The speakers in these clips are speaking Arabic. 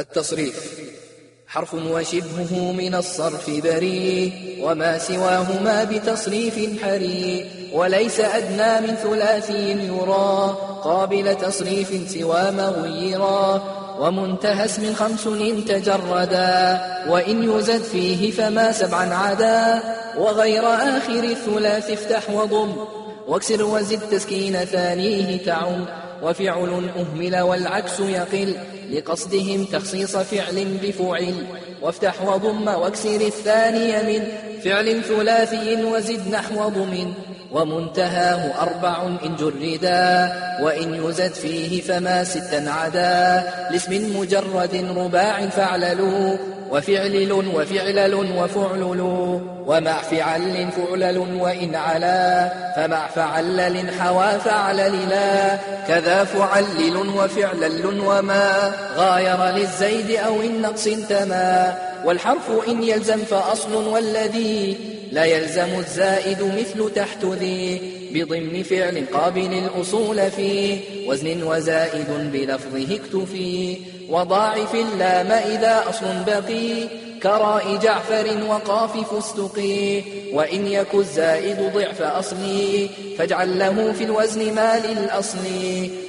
التصريف. حرف وشبهه من الصرف بريء وما سواهما بتصريف حري وليس أدنى من ثلاثي يرى. قابل تصريف سوى ما غيرا ومنتهى اسم خمس تجردا. وإن يزد فيه فما سبعا عدا. وغير آخر الثلاث افتح وضم. واكسر وزد تسكين ثانية تعم. وفعل أهمل والعكس يقل لقصدهم تخصيص فعل بفعل. وافتح وضم واكسر الثاني من فعل ثلاثي وزد نحو ضم. ومنتهاه أربع إن جردا وإن يزد فيه فما ستا عدا لاسم مجرد رباع فاعللوا وفعلل وفعلل وفعلل ومع فعل فعلل وإن علا فمع فعلل حوى فعلل لا كذا فعلل وفعلل وما غاير للزيد أو النقص تما والحرف إن يلزم فأصل والذي لا يلزم الزائد مثل تحت ذي بضمن فعل قابل الأصول فيه وزن وزائد بلفظه اكتفي وضاعف اللام إذا أصل بقي كراء جعفر وقاف فستقي وإن يك الزائد ضعف أصلي فاجعل له في الوزن ما للأصل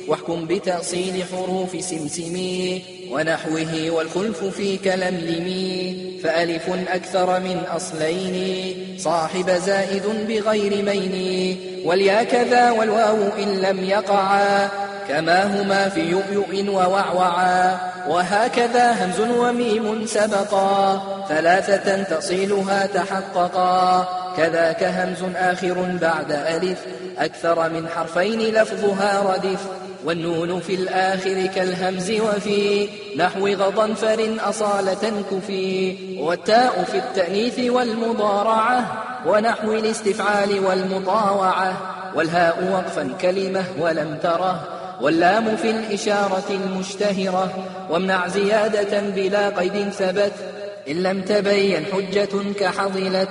واحكم بتأصيل حروف سمسمي ونحوه والخلف في كلملمي فألف أكثر من أصلين صاحب زائد بغير مين واليا كذا والواو إن لم يقعا كما هما في يؤيؤ ووعوعا. وهكذا همز وميم سبقا. ثلاثة تصيلها تحققا. كذاك همز آخر بعد ألف. أكثر من حرفين لفظها ردف. والنون في الآخر كالهمز وفي. نحو غضنفر أصالة كفي والتاء في التأنيث والمضارعة. ونحو الاستفعال والمطاوعة. والهاء وقفا كلمة ولم تره. واللام في الإشارة المشتهرة وامنع زيادة بلا قيد ثبت إن لم تبين حجة كحضلت